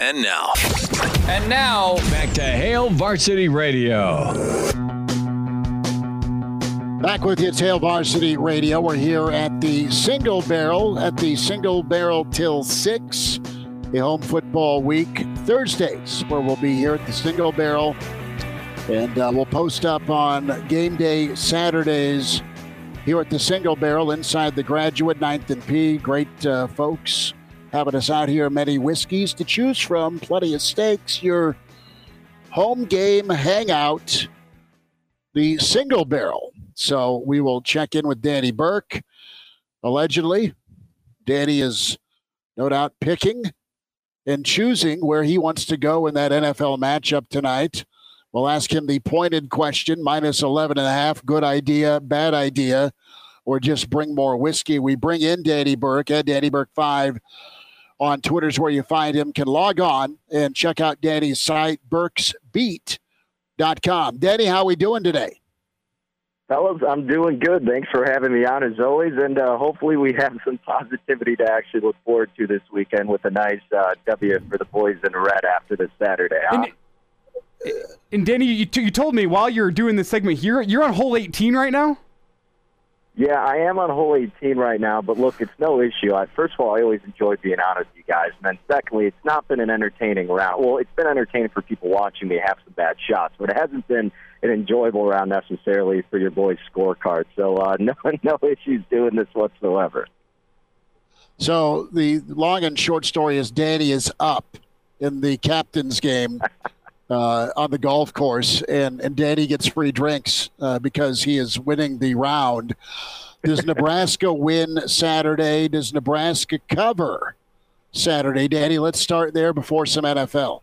And now, And now, Back to Hail Varsity Radio. Back with you, it's Hail Varsity Radio. We're here at the Single Barrel, at the Single Barrel till 6, the home football week, Thursdays, where we'll be here at the Single Barrel. And uh, we'll post up on game day Saturdays here at the Single Barrel inside the Graduate, 9th and P. Great uh, folks having us out here. Many whiskeys to choose from, plenty of steaks. Your home game hangout, the Single Barrel. So we will check in with Danny Burke. Allegedly, Danny is no doubt picking and choosing where he wants to go in that NFL matchup tonight. We'll ask him the pointed question minus 11 and a half. Good idea, bad idea, or just bring more whiskey. We bring in Danny Burke at Danny Burke 5 on Twitter's where you find him. Can log on and check out Danny's site, burksbeat.com. Danny, how are we doing today? Fellas, I'm doing good. Thanks for having me on as always, and uh, hopefully we have some positivity to actually look forward to this weekend with a nice uh, W for the boys in red after this Saturday. Huh? and, and Danny, you, you told me while you're doing this segment here, you're on hole 18 right now. Yeah, I am on hole 18 right now, but look, it's no issue. I, first of all, I always enjoy being on with you guys, and then secondly, it's not been an entertaining round. Well, it's been entertaining for people watching me have some bad shots, but it hasn't been an enjoyable round necessarily for your boys' scorecard. So uh, no, no issues doing this whatsoever. So the long and short story is Danny is up in the captain's game uh, on the golf course, and, and Danny gets free drinks uh, because he is winning the round. Does Nebraska win Saturday? Does Nebraska cover Saturday? Danny, let's start there before some NFL.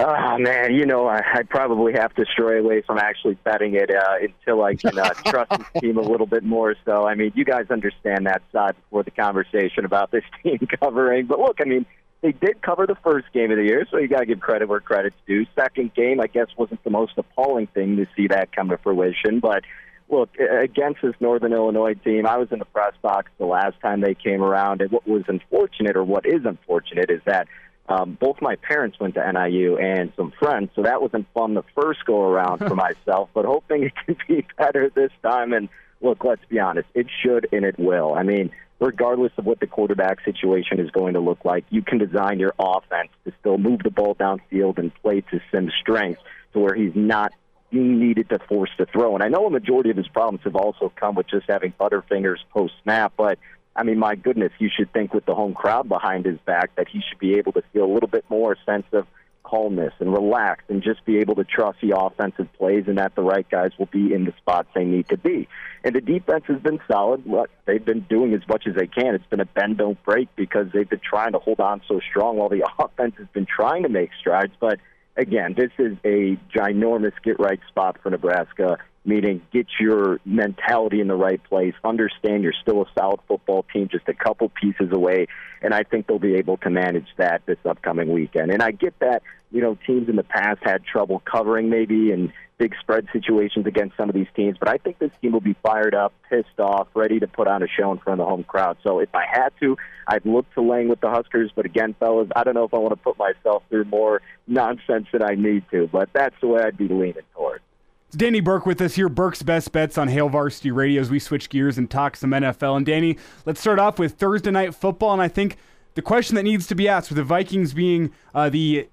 Oh man, you know I, I probably have to stray away from actually betting it uh, until I can uh, trust this team a little bit more. So I mean, you guys understand that side before the conversation about this team covering. But look, I mean, they did cover the first game of the year, so you got to give credit where credit's due. Second game, I guess, wasn't the most appalling thing to see that come to fruition, but look, against this Northern Illinois team, I was in the press box the last time they came around, and what was unfortunate, or what is unfortunate, is that um, both my parents went to NIU and some friends, so that wasn't fun the first go around for myself. But hoping it can be better this time. And look, let's be honest, it should and it will. I mean, regardless of what the quarterback situation is going to look like, you can design your offense to still move the ball downfield and play to Sims' strengths to where he's not being needed to force the throw. And I know a majority of his problems have also come with just having butterfingers post snap, but I mean, my goodness, you should think with the home crowd behind his back that he should be able to feel a little bit more sense of calmness and relax and just be able to trust the offensive plays and that the right guys will be in the spots they need to be. And the defense has been solid. Look, they've been doing as much as they can. It's been a bend don't break because they've been trying to hold on so strong while the offense has been trying to make strides. But again, this is a ginormous get right spot for Nebraska meaning get your mentality in the right place, understand you're still a solid football team, just a couple pieces away, and I think they'll be able to manage that this upcoming weekend. And I get that, you know, teams in the past had trouble covering maybe and big spread situations against some of these teams, but I think this team will be fired up, pissed off, ready to put on a show in front of the home crowd. So if I had to, I'd look to laying with the Huskers, but again, fellas, I don't know if I want to put myself through more nonsense than I need to, but that's the way I'd be leaning toward. It's Danny Burke with us here. Burke's best bets on Hail Varsity Radio as we switch gears and talk some NFL. And Danny, let's start off with Thursday night football. And I think the question that needs to be asked with the Vikings being uh, the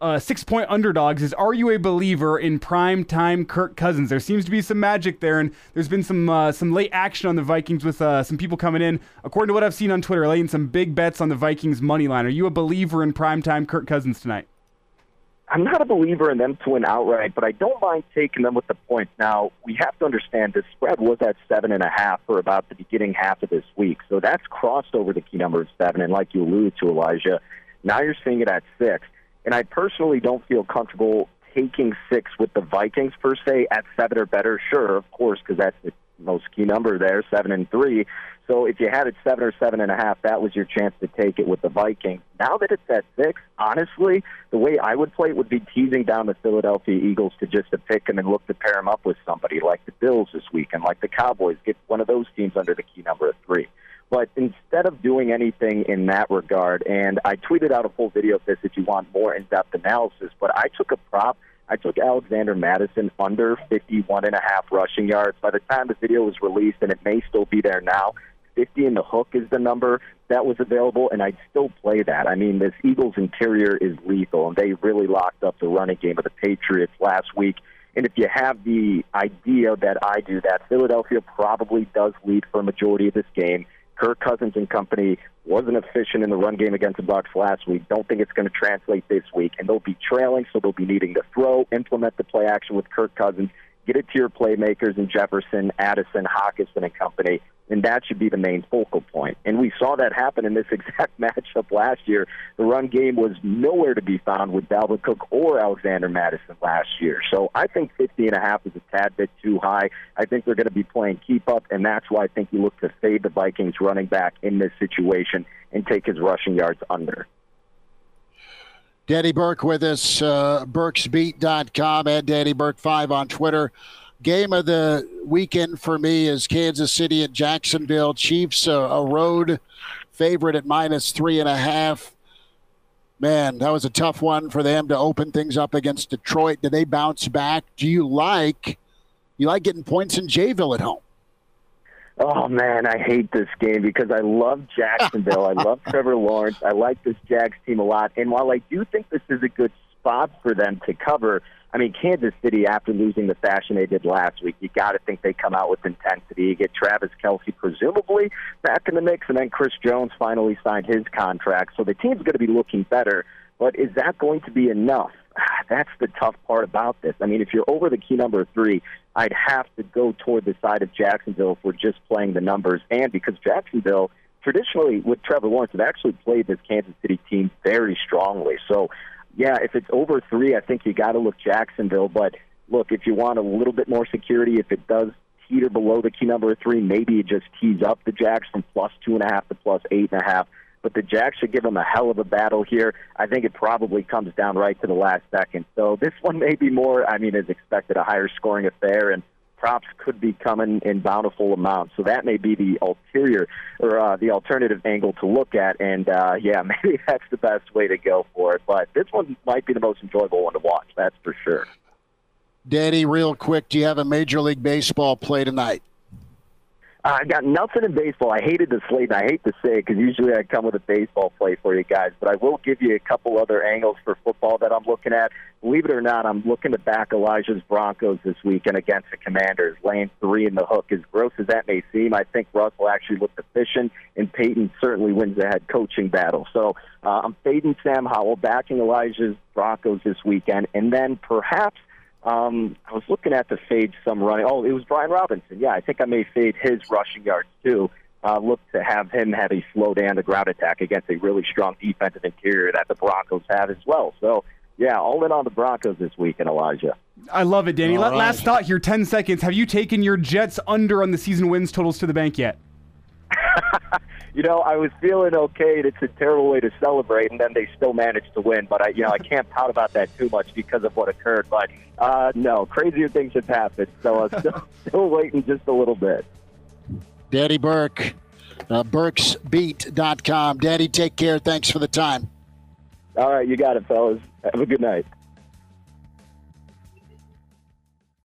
uh, six point underdogs is are you a believer in prime time Kirk Cousins? There seems to be some magic there, and there's been some uh, some late action on the Vikings with uh, some people coming in. According to what I've seen on Twitter, laying some big bets on the Vikings money line. Are you a believer in prime time Kirk Cousins tonight? I'm not a believer in them to win outright, but I don't mind taking them with the points. Now, we have to understand the spread was at seven and a half for about the beginning half of this week. So that's crossed over the key number of seven. And like you alluded to, Elijah, now you're seeing it at six. And I personally don't feel comfortable taking six with the Vikings per se at seven or better. Sure, of course, because that's the most key number there, seven and three. So if you had it seven or seven and a half, that was your chance to take it with the Vikings. Now that it's at six, honestly, the way I would play it would be teasing down the Philadelphia Eagles to just to pick them and look to pair them up with somebody like the Bills this weekend, like the Cowboys. Get one of those teams under the key number of three. But instead of doing anything in that regard, and I tweeted out a full video of this if you want more in-depth analysis, but I took a prop I took Alexander Mattison under 51 and a half rushing yards. By the time the video was released, and it may still be there now, 50 in the hook is the number that was available, and I'd still play that. I mean, this Eagles interior is lethal, and they really locked up the running game of the Patriots last week. And if you have the idea that I do, that Philadelphia probably does lead for a majority of this game. Kirk Cousins and company wasn't efficient in the run game against the Bucs last week. Don't think it's going to translate this week, and they'll be trailing, so they'll be needing to throw, implement the play action with Kirk Cousins, get it to your playmakers in Jefferson, Addison, Hockenson, and company and that should be the main focal point. And we saw that happen in this exact matchup last year. The run game was nowhere to be found with Dalvin Cook or Alexander Mattison last year. So I think 50 and a half is a tad bit too high. I think they're going to be playing keep up, and that's why I think you look to fade the Vikings running back in this situation and take his rushing yards under. Danny Burke with us, uh, burksbeat.com and Danny Burke5 on Twitter game of the weekend for me is Kansas City at Jacksonville. Chiefs, a, a road favorite at minus three and a half. Man, that was a tough one for them to open things up against Detroit. Do they bounce back? Do you like you like getting points in Jayville at home? Oh man, I hate this game because I love Jacksonville. I love Trevor Lawrence. I like this Jags team a lot. And while I do think this is a good spot for them to cover, I mean, Kansas City, after losing the fashion they did last week, you got to think they come out with intensity. You get Travis Kelce presumably back in the mix, and then Chris Jones finally signed his contract. So the team's going to be looking better. But is that going to be enough? That's the tough part about this. I mean, if you're over the key number three, I'd have to go toward the side of Jacksonville if we're just playing the numbers. And because Jacksonville, traditionally with Trevor Lawrence, have actually played this Kansas City team very strongly. So yeah, if it's over three, I think you got to look Jacksonville. But look, if you want a little bit more security, if it does teeter below the key number of three, maybe it just tees up the Jags from plus two and a half to plus eight and a half. But the Jags should give them a hell of a battle here. I think it probably comes down right to the last second. So this one may be more, I mean, as expected, a higher scoring affair. And props could be coming in bountiful amounts. So that may be the ulterior or uh, the alternative angle to look at. And uh, yeah, maybe that's the best way to go for it. But this one might be the most enjoyable one to watch. That's for sure. Danny, real quick, do you have a Major League Baseball play tonight? I got nothing in baseball. I hated the slate, and I hate to say it because usually I come with a baseball play for you guys. But I will give you a couple other angles for football that I'm looking at. Believe it or not, I'm looking to back Elijah's Broncos this weekend against the Commanders. Laying three in the hook, as gross as that may seem, I think Russell actually looked efficient, and Payton certainly wins the head coaching battle. So uh, I'm fading Sam Howell, backing Elijah's Broncos this weekend, and then perhaps – um, I was looking at the fade some running. Oh, it was Brian Robinson. Yeah, I think I may fade his rushing yards too. Uh, look to have him have a slow down the ground attack against a really strong defensive interior that the Broncos have as well. So, yeah, all in on the Broncos this week, and Elijah. I love it, Danny. Right. Last thought here, 10 seconds. Have you taken your Jets under on the season wins totals to the bank yet? you know, I was feeling okay. It's a terrible way to celebrate, and then they still managed to win. But I, you know, I can't pout about that too much because of what occurred. But uh, no, crazier things have happened. So I'm still, still waiting just a little bit. Danny Burke, uh, BurksBeat.com. Danny, take care. Thanks for the time. All right, you got it, fellas. Have a good night.